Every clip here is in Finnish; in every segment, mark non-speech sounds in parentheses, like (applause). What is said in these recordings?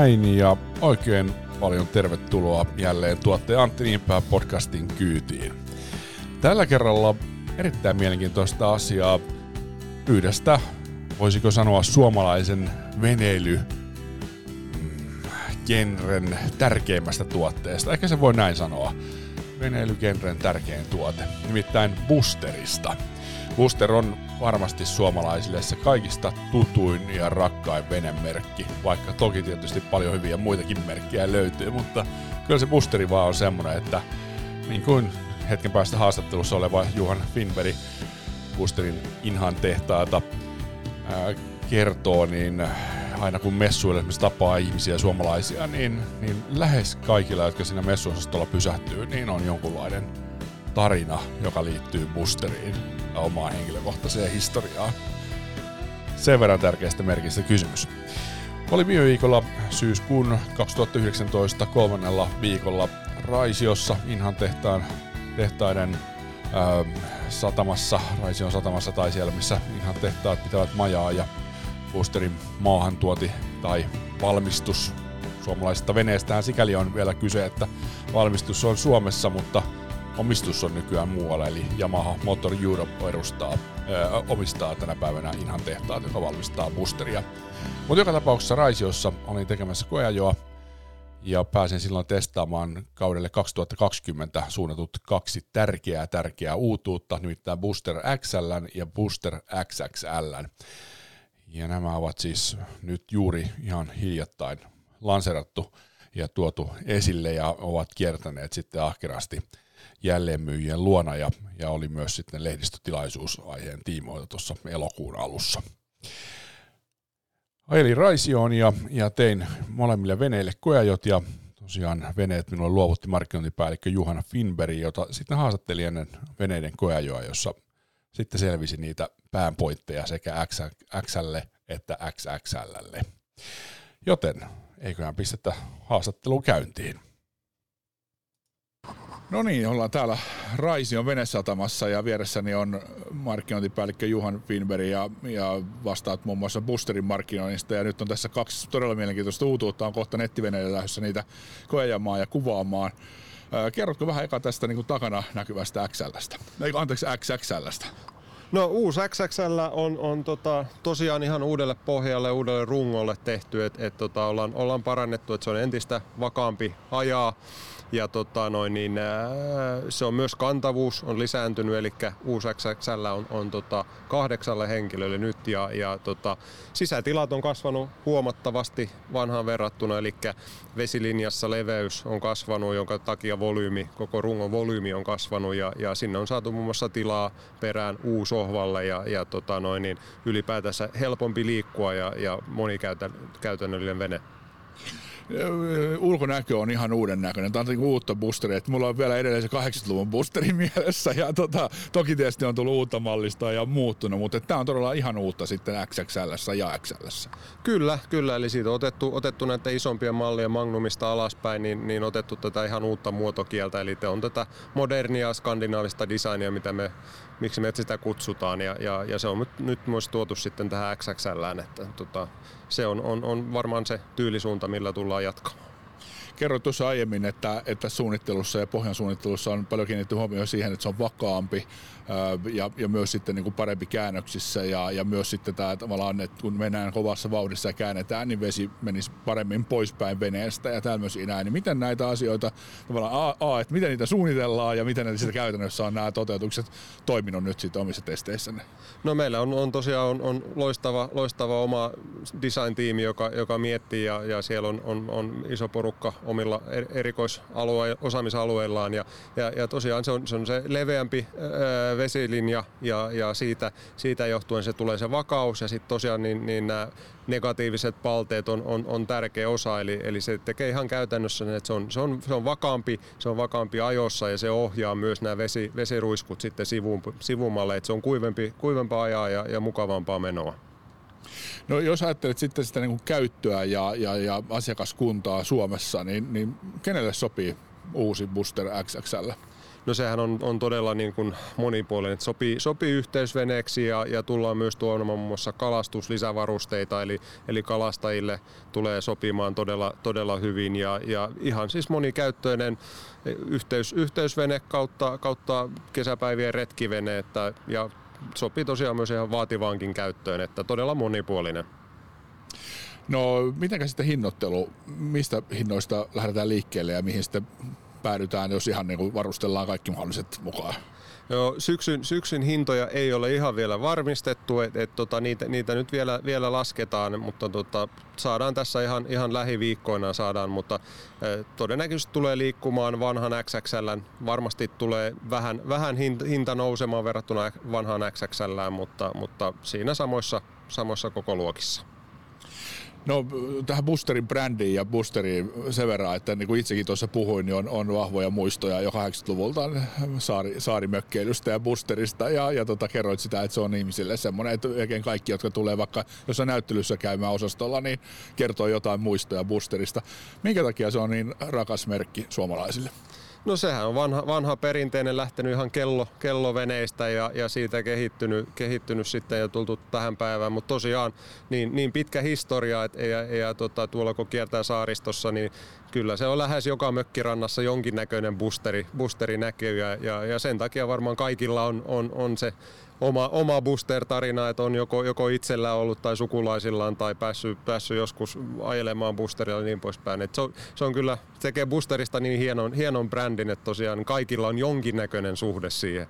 näin ja oikein paljon tervetuloa jälleen tuottaja Antti Niinpää podcastin kyytiin. Tällä kerralla erittäin mielenkiintoista asiaa yhdestä, voisiko sanoa suomalaisen veneily genren tärkeimmästä tuotteesta. Ehkä se voi näin sanoa. Veneilygenren tärkein tuote, nimittäin Boosterista. Booster on varmasti suomalaisille se kaikista tutuin ja rakkain venemerkki, vaikka toki tietysti paljon hyviä muitakin merkkejä löytyy, mutta kyllä se boosteri vaan on semmoinen, että niin kuin hetken päästä haastattelussa oleva Juhan Finberg Boosterin Inhan tehtaata kertoo, niin aina kun messuille esimerkiksi tapaa ihmisiä suomalaisia, niin, niin lähes kaikilla, jotka siinä messuosastolla pysähtyy, niin on jonkunlainen tarina, joka liittyy Boosteriin ja omaan henkilökohtaiseen historiaan. Sen verran tärkeästä merkistä kysymys. Oli viime viikolla syyskuun 2019 kolmannella viikolla Raisiossa Inhan tehtaan, tehtaiden ää, satamassa, Raision satamassa tai siellä missä Inhan tehtaat pitävät majaa ja Boosterin maahantuoti tai valmistus suomalaisesta veneestähän sikäli on vielä kyse, että valmistus on Suomessa, mutta omistus on nykyään muualla, eli Yamaha Motor Europe edustaa, ö, omistaa tänä päivänä Inhan tehtaat, joka valmistaa boosteria. Mutta joka tapauksessa Raisiossa olin tekemässä koeajoa ja pääsin silloin testaamaan kaudelle 2020 suunnatut kaksi tärkeää tärkeää uutuutta, nimittäin Booster XL ja Booster XXL. Ja nämä ovat siis nyt juuri ihan hiljattain lanserattu ja tuotu esille ja ovat kiertäneet sitten ahkerasti jälleenmyyjien luona ja, ja oli myös sitten lehdistötilaisuus aiheen tiimoilta tuossa elokuun alussa. Ajelin Raisioon ja, ja tein molemmille veneille koeajot ja tosiaan veneet minulle luovutti markkinointipäällikkö Juhana Finberg, jota sitten haastattelin ennen veneiden koeajoa, jossa sitten selvisi niitä päänpointteja sekä XL että XXL. Joten eiköhän pistetä haastatteluun käyntiin. No niin, ollaan täällä Raision venesatamassa ja vieressäni on markkinointipäällikkö Juhan Finberg ja, ja vastaat muun muassa Boosterin markkinoinnista ja nyt on tässä kaksi todella mielenkiintoista uutuutta. On kohta nettiveneillä lähdössä niitä koeamaan ja kuvaamaan. Kerrotko vähän eka tästä niin kuin takana näkyvästä XLstä? Anteeksi, XXLstä. No uusi XXL on, on tota, tosiaan ihan uudelle pohjalle, uudelle rungolle tehty, että et, tota, ollaan, ollaan parannettu, että se on entistä vakaampi ajaa ja tota noin, niin, se on myös kantavuus on lisääntynyt, eli uusi XXL on, on tota, kahdeksalle henkilölle nyt ja, ja tota, sisätilat on kasvanut huomattavasti vanhaan verrattuna, eli vesilinjassa leveys on kasvanut, jonka takia volyymi, koko rungon volyymi on kasvanut ja, ja sinne on saatu muun muassa tilaa perään uusohvalle ja, ja tota noin, niin ylipäätänsä helpompi liikkua ja, ja monikäytännöllinen vene ulkonäkö on ihan uuden näköinen. Tämä on niin uutta boosteria. Että mulla on vielä edelleen se 80-luvun boosteri (laughs) mielessä. Ja tota, toki tietysti on tullut uutta mallista ja muuttunut, mutta tämä on todella ihan uutta sitten XXL ja XL. Kyllä, kyllä. Eli siitä on otettu, otettu näitä isompia mallia Magnumista alaspäin, niin, niin otettu tätä ihan uutta muotokieltä. Eli te on tätä modernia skandinaavista designia, mitä me miksi me sitä kutsutaan. Ja, ja, ja se on nyt, nyt myös tuotu sitten tähän XXL, että tota, se on, on, on varmaan se tyylisuunta, millä tullaan jatkamaan. Kerroit tuossa aiemmin, että, että suunnittelussa ja pohjan suunnittelussa on paljon kiinnitetty huomioon siihen, että se on vakaampi ja, ja myös sitten niin kuin parempi käännöksissä ja, ja myös sitten tämä tavallaan, että kun mennään kovassa vauhdissa ja käännetään, niin vesi menisi paremmin poispäin veneestä ja myös näin. Niin miten näitä asioita, tavallaan A, A että miten niitä suunnitellaan ja miten sitten käytännössä on nämä toteutukset toiminut nyt sitten omissa testeissänne? No meillä on, on tosiaan on, on loistava, loistava oma design-tiimi, joka, joka miettii ja, ja siellä on, on, on iso porukka omilla erikoisalue, osaamisalueillaan. Ja, ja, ja tosiaan se on se, on se leveämpi vesilinja ja, ja siitä, siitä johtuen se tulee se vakaus. Ja sitten tosiaan niin, niin nämä negatiiviset palteet on, on, on tärkeä osa, eli, eli se tekee ihan käytännössä, niin, että se on, se, on, se on vakaampi, se on vakaampi ajossa ja se ohjaa myös nämä vesi, vesiruiskut sitten sivumalle, että se on kuivempi, kuivempaa ajaa ja, ja mukavampaa menoa. No jos ajattelet sitten sitä niin kuin käyttöä ja, ja, ja asiakaskuntaa Suomessa, niin, niin kenelle sopii uusi Booster XXL? No sehän on, on todella niin kuin monipuolinen, että sopii, sopii yhteysveneeksi ja, ja tullaan myös tuomaan muun muassa kalastuslisävarusteita, eli, eli kalastajille tulee sopimaan todella, todella hyvin ja, ja ihan siis monikäyttöinen yhteys, yhteysvene kautta, kautta kesäpäivien retkivene että, ja sopii tosiaan myös ihan vaativaankin käyttöön, että todella monipuolinen. No, mitenkä sitten hinnoittelu, mistä hinnoista lähdetään liikkeelle ja mihin sitten päädytään, jos ihan niin kuin varustellaan kaikki mahdolliset mukaan? Joo, syksyn, syksyn hintoja ei ole ihan vielä varmistettu, että et, tota, niitä, niitä, nyt vielä, vielä lasketaan, mutta tota, saadaan tässä ihan, ihan lähiviikkoina saadaan, mutta eh, todennäköisesti tulee liikkumaan vanhan XXL, varmasti tulee vähän, vähän hinta nousemaan verrattuna vanhaan XXL, mutta, mutta siinä samoissa, samoissa koko luokissa. No tähän Boosterin brändiin ja Boosteriin sen verran, että niin kuin itsekin tuossa puhuin, niin on, on vahvoja muistoja jo 80-luvulta saari, saarimökkeilystä ja Boosterista ja, ja tota, kerroit sitä, että se on ihmisille semmoinen, että oikein kaikki, jotka tulee vaikka jossain näyttelyssä käymään osastolla, niin kertoo jotain muistoja Boosterista. Minkä takia se on niin rakas merkki suomalaisille? No sehän on vanha, vanha perinteinen lähtenyt ihan kello, kelloveneistä ja, ja siitä kehittynyt, kehittynyt sitten ja tultu tähän päivään, mutta tosiaan niin, niin pitkä historia, että ja, ja tota, tuolla kun kiertää saaristossa, niin kyllä se on lähes joka mökkirannassa jonkinnäköinen boosteri, boosteri näkyy ja, ja, ja sen takia varmaan kaikilla on, on, on se oma, oma booster-tarina, että on joko, joko itsellä ollut tai sukulaisillaan tai päässyt, päässyt joskus ajelemaan boosterilla ja niin poispäin. Et se, on, se on kyllä, tekee boosterista niin hienon, hienon brändin, että tosiaan kaikilla on jonkinnäköinen suhde siihen.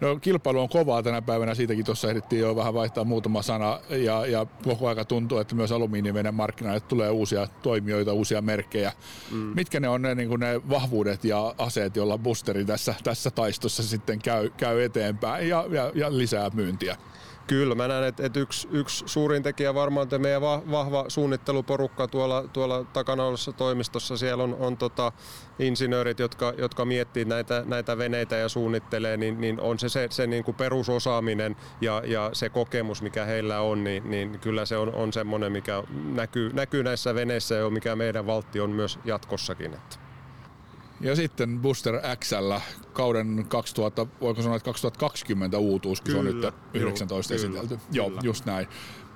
No kilpailu on kovaa tänä päivänä, siitäkin tuossa ehdittiin jo vähän vaihtaa muutama sana ja, ja koko aika tuntuu, että myös alumiiniveden markkinoille tulee uusia toimijoita, uusia merkkejä. Mm. Mitkä ne on ne, niin ne vahvuudet ja aseet, joilla boosteri tässä, tässä taistossa sitten käy, käy eteenpäin ja, ja, ja lisää myyntiä? Kyllä, mä näen, että, että yksi, yksi suurin tekijä varmaan että meidän vahva suunnitteluporukka tuolla, tuolla takana olevassa toimistossa. Siellä on, on tota, insinöörit, jotka, jotka miettii näitä, näitä veneitä ja suunnittelee, niin, niin on se, se, se niin kuin perusosaaminen ja, ja se kokemus, mikä heillä on, niin, niin kyllä se on, on semmoinen, mikä näkyy, näkyy näissä veneissä ja mikä meidän valtti on myös jatkossakin. Että. Ja sitten Booster XL kauden 2000, voiko sanoa, että 2020 uutuus, kun kyllä, se on nyt 19 joo, esitelty. Kyllä, Joo, kyllä. just näin.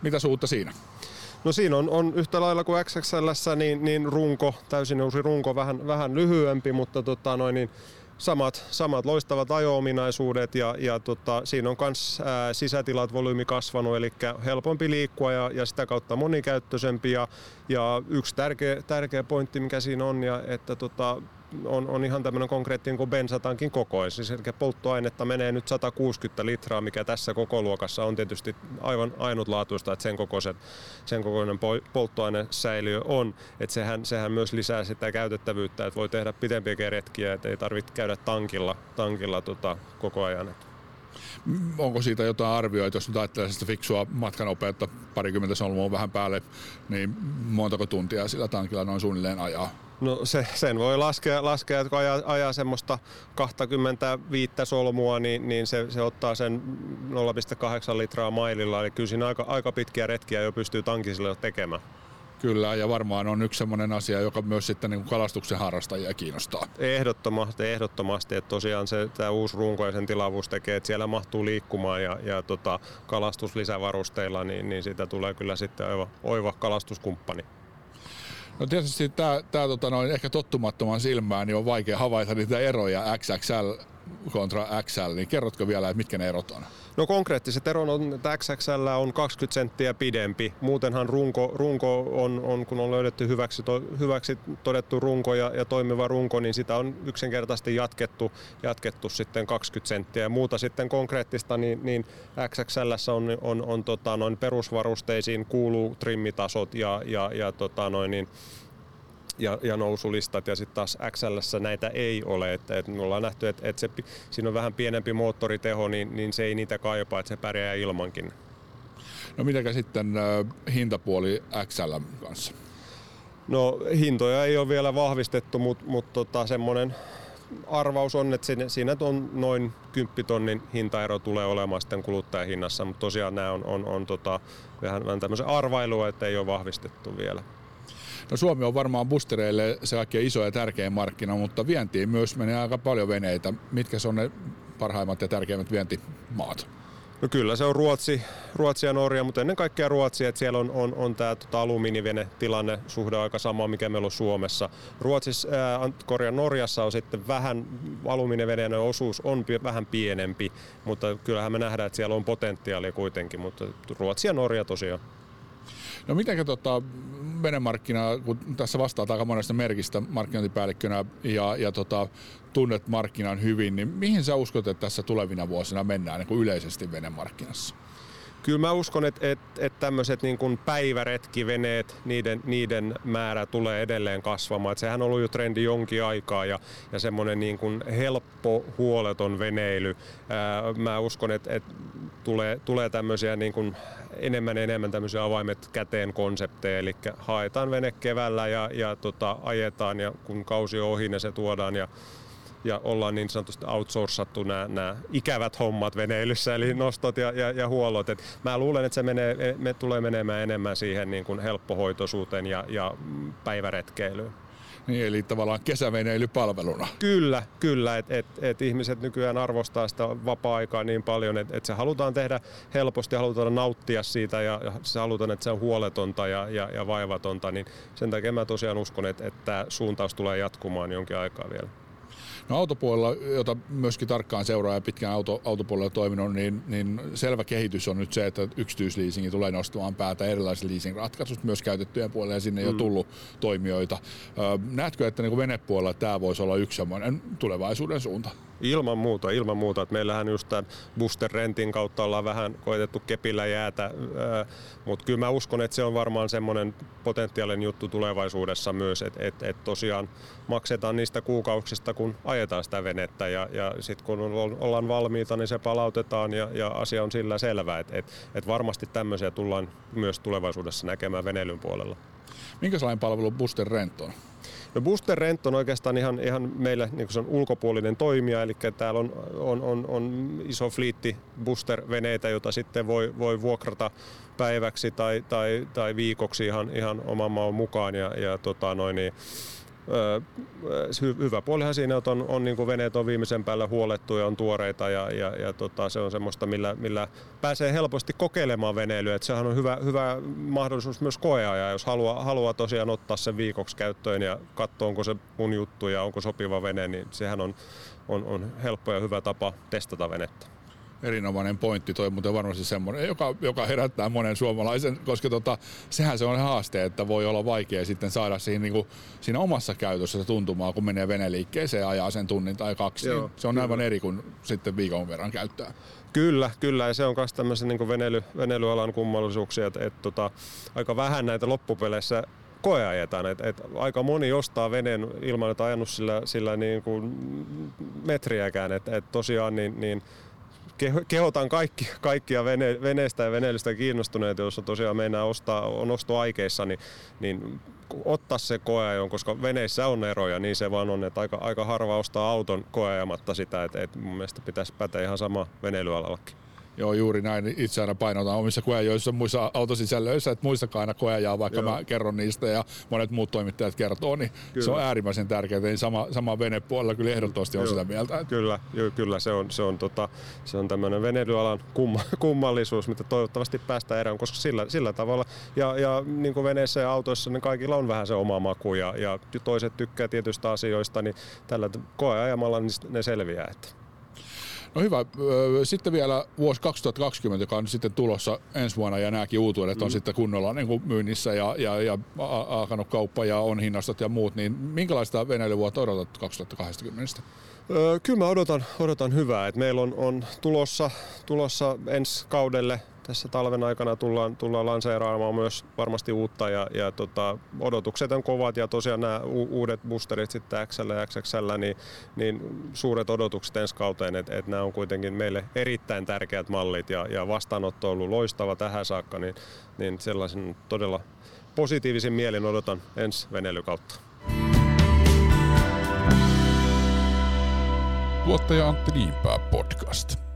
Mitä uutta siinä? No siinä on, on yhtä lailla kuin XXL, niin, niin runko, täysin uusi runko, vähän, vähän lyhyempi, mutta tota noin, niin samat, samat loistavat ajo-ominaisuudet ja, ja tota, siinä on myös sisätilat, volyymi kasvanut, eli helpompi liikkua ja, ja sitä kautta monikäyttöisempi. Ja, ja yksi tärkeä, tärkeä pointti, mikä siinä on, ja että tota, on, on ihan tämmöinen konkreettinen kuin bensatankin koko. Siis eli polttoainetta menee nyt 160 litraa, mikä tässä koko luokassa on tietysti aivan ainutlaatuista, että sen, kokoiset, sen kokoinen polttoainesäiliö on. Että sehän, sehän myös lisää sitä käytettävyyttä, että voi tehdä pitempiä retkiä, että ei tarvitse käydä tankilla, tankilla tota, koko ajan. Onko siitä jotain arvioita, jos nyt ajattelee sitä fiksua matkanopeutta, parikymmentä solmua vähän päälle, niin montako tuntia sillä tankilla noin suunnilleen ajaa? No se, sen voi laskea, laskea että kun ajaa, ajaa semmoista 25 solmua, niin, niin se, se, ottaa sen 0,8 litraa maililla. Eli kyllä siinä aika, aika pitkiä retkiä jo pystyy tankisille tekemään. Kyllä, ja varmaan on yksi sellainen asia, joka myös sitten niin kalastuksen harrastajia kiinnostaa. Ehdottomasti, ehdottomasti. Että tosiaan se, tämä uusi runko ja sen tilavuus tekee, että siellä mahtuu liikkumaan ja, ja tota, kalastuslisävarusteilla, niin, niin siitä tulee kyllä sitten oiva, oiva kalastuskumppani. No tietysti tämä, tämä tota noin, ehkä tottumattoman silmään niin on vaikea havaita niitä eroja XXL kontra XL, niin kerrotko vielä, että mitkä ne erot on? No konkreettiset erot on, että XXL on 20 senttiä pidempi. Muutenhan runko, runko on, on, kun on löydetty hyväksi, to, hyväksi todettu runko ja, ja toimiva runko, niin sitä on yksinkertaisesti jatkettu, jatkettu sitten 20 senttiä. Muuta sitten konkreettista, niin, niin XXL on, on, on tota, noin perusvarusteisiin kuuluu trimmitasot ja, ja, ja tota, noin, niin, ja, ja nousulistat ja sitten taas XL näitä ei ole. Että, että me ollaan nähty, että, että se, siinä on vähän pienempi moottoriteho, niin, niin se ei niitä kaipaa, että se pärjää ilmankin. No mitäkä sitten äh, hintapuoli XL kanssa? No hintoja ei ole vielä vahvistettu, mutta mut tota, semmoinen arvaus on, että siinä, siinä on noin 10 tonnin hintaero tulee olemaan sitten kuluttajahinnassa, mutta tosiaan nämä on, on, on tota, vähän, vähän tämmöisen arvailua, että ei ole vahvistettu vielä. No Suomi on varmaan boostereille se kaikkein iso ja tärkein markkina, mutta vientiin myös menee aika paljon veneitä. Mitkä on ne parhaimmat ja tärkeimmät vientimaat? No kyllä se on Ruotsi, Ruotsi ja Norja, mutta ennen kaikkea Ruotsi, että siellä on, on, on tämä tota, alumiinivene tilanne suhde aika sama, mikä meillä on Suomessa. Ruotsissa, äh, Korja Norjassa on sitten vähän, alumiiniveneen osuus on p- vähän pienempi, mutta kyllähän me nähdään, että siellä on potentiaalia kuitenkin, mutta Ruotsi ja Norja tosiaan. No miten tota, venemarkkina, kun tässä vastaat aika monesta merkistä markkinointipäällikkönä ja, ja tota, tunnet markkinan hyvin, niin mihin sä uskot, että tässä tulevina vuosina mennään niin kuin yleisesti venemarkkinassa? Kyllä mä uskon, että, että, että tämmöiset niin kuin päiväretkiveneet, niiden, niiden määrä tulee edelleen kasvamaan. Että sehän on ollut jo trendi jonkin aikaa ja, ja semmoinen niin kuin helppo, huoleton veneily. Ää, mä uskon, että, että tulee, tulee tämmöisiä niin kuin enemmän enemmän tämmöisiä avaimet käteen konsepteja, eli haetaan vene keväällä ja, ja tota, ajetaan ja kun kausi on ohi, niin se tuodaan ja ja ollaan niin sanotusti outsourcattu nämä, nämä ikävät hommat veneilyssä, eli nostot ja, ja, ja huollot. Et mä luulen, että se menee, me tulee menemään enemmän siihen niin kuin helppohoitoisuuteen ja, ja päiväretkeilyyn. Niin, eli tavallaan kesäveneilypalveluna. Kyllä, kyllä. Että et, et ihmiset nykyään arvostaa sitä vapaa-aikaa niin paljon, että et se halutaan tehdä helposti, halutaan nauttia siitä ja, ja se halutaan, että se on huoletonta ja, ja, ja vaivatonta. Niin sen takia mä tosiaan uskon, että, että tämä suuntaus tulee jatkumaan jonkin aikaa vielä. No autopuolella, jota myöskin tarkkaan seuraa ja pitkään auto, autopuolella toiminut, niin, niin selvä kehitys on nyt se, että yksityisliisingi tulee nostamaan päätä erilaiset leasing-ratkaisut myös käytettyjen puolella ja sinne mm. jo tullut toimijoita. Näetkö, että niin venepuolella tämä voisi olla yksi sellainen tulevaisuuden suunta? Ilman muuta, ilman muuta. Että meillähän just tämän Booster Rentin kautta ollaan vähän koetettu kepillä jäätä, mutta kyllä mä uskon, että se on varmaan semmoinen potentiaalinen juttu tulevaisuudessa myös, että et, et tosiaan maksetaan niistä kuukausista, kun ajetaan sitä venettä ja, ja sitten kun ollaan valmiita, niin se palautetaan ja, ja asia on sillä selvä, että et, et varmasti tämmöisiä tullaan myös tulevaisuudessa näkemään veneilyn puolella. Minkälainen palvelu Booster Rent on? No Booster Rent on oikeastaan ihan, ihan meille niin se on ulkopuolinen toimija, eli täällä on, on, on, on iso fliitti booster-veneitä, jota sitten voi, voi vuokrata päiväksi tai, tai, tai viikoksi ihan, ihan oman maan mukaan. Ja, ja tota noin, niin, hyvä puolihan siinä on, on niin kuin veneet on viimeisen päällä huolettu ja on tuoreita ja, ja, ja tota, se on semmoista, millä, millä pääsee helposti kokeilemaan veneilyä. Et sehän on hyvä, hyvä mahdollisuus myös koeaja, jos haluaa, haluaa tosiaan ottaa sen viikoksi käyttöön ja katsoa, onko se mun juttu ja onko sopiva vene, niin sehän on, on, on helppo ja hyvä tapa testata venettä erinomainen pointti, toi muuten varmasti semmoinen, joka, joka herättää monen suomalaisen, koska tota, sehän se on haaste, että voi olla vaikea sitten saada siinä, niin kuin, siinä omassa käytössä se tuntumaa, kun menee veneliikkeeseen ja ajaa sen tunnin tai kaksi. Joo, niin se on kyllä. aivan eri kuin sitten viikon verran käyttää. Kyllä, kyllä, ja se on myös tämmöisen niin veneily, veneilyalan kummallisuuksia, että et, tota, aika vähän näitä loppupeleissä koeajetaan. Et, et aika moni ostaa veneen ilman, että ajanut sillä, sillä niin kuin metriäkään. Et, et tosiaan niin, niin kehotan kaikki, kaikkia vene, veneestä ja veneilystä kiinnostuneita, jos on tosiaan meinaa ostaa, on ostoaikeissa, niin, niin ottaa se koeajon, koska veneissä on eroja, niin se vaan on, että aika, aika harva ostaa auton koeajamatta sitä, että, että mun mielestä pitäisi päteä ihan sama veneilyalallakin. Joo, juuri näin. Itse aina painotan omissa koeajoissa muissa autosisällöissä, että muistakaa aina koeajaa, vaikka Joo. mä kerron niistä ja monet muut toimittajat kertoo, niin kyllä. se on äärimmäisen tärkeää. Niin sama, sama venepuolella kyllä ehdottomasti on Joo. sitä mieltä. Että... Kyllä, jo, kyllä se on, se on, tota, se on tämmöinen veneilyalan kumma, (laughs) kummallisuus, mitä toivottavasti päästään eroon, koska sillä, sillä tavalla, ja, ja niin kuin veneissä ja autoissa, niin kaikilla on vähän se oma maku, ja, ja toiset tykkää tietystä asioista, niin tällä koeajamalla niin ne selviää. Että. No hyvä. Sitten vielä vuosi 2020, joka on sitten tulossa ensi vuonna ja nämäkin uutuudet mm. on sitten kunnolla niin kuin myynnissä ja, ja, ja alkanut kauppa ja on hinnastot ja muut, niin minkälaista veneilyvuotta odotat 2020? kyllä mä odotan, odotan hyvää. Et meillä on, on tulossa, tulossa ensi kaudelle tässä talven aikana tullaan, tullaan lanseeraamaan myös varmasti uutta ja, ja tota, odotukset on kovat ja tosiaan nämä uudet boosterit sitten XL ja XXL, niin, niin suuret odotukset ensi kauteen, että et nämä on kuitenkin meille erittäin tärkeät mallit ja, ja vastaanotto on ollut loistava tähän saakka, niin, niin sellaisen todella positiivisin mielin odotan ensi veneilykautta. Tuottaja Antti Niinpää podcast.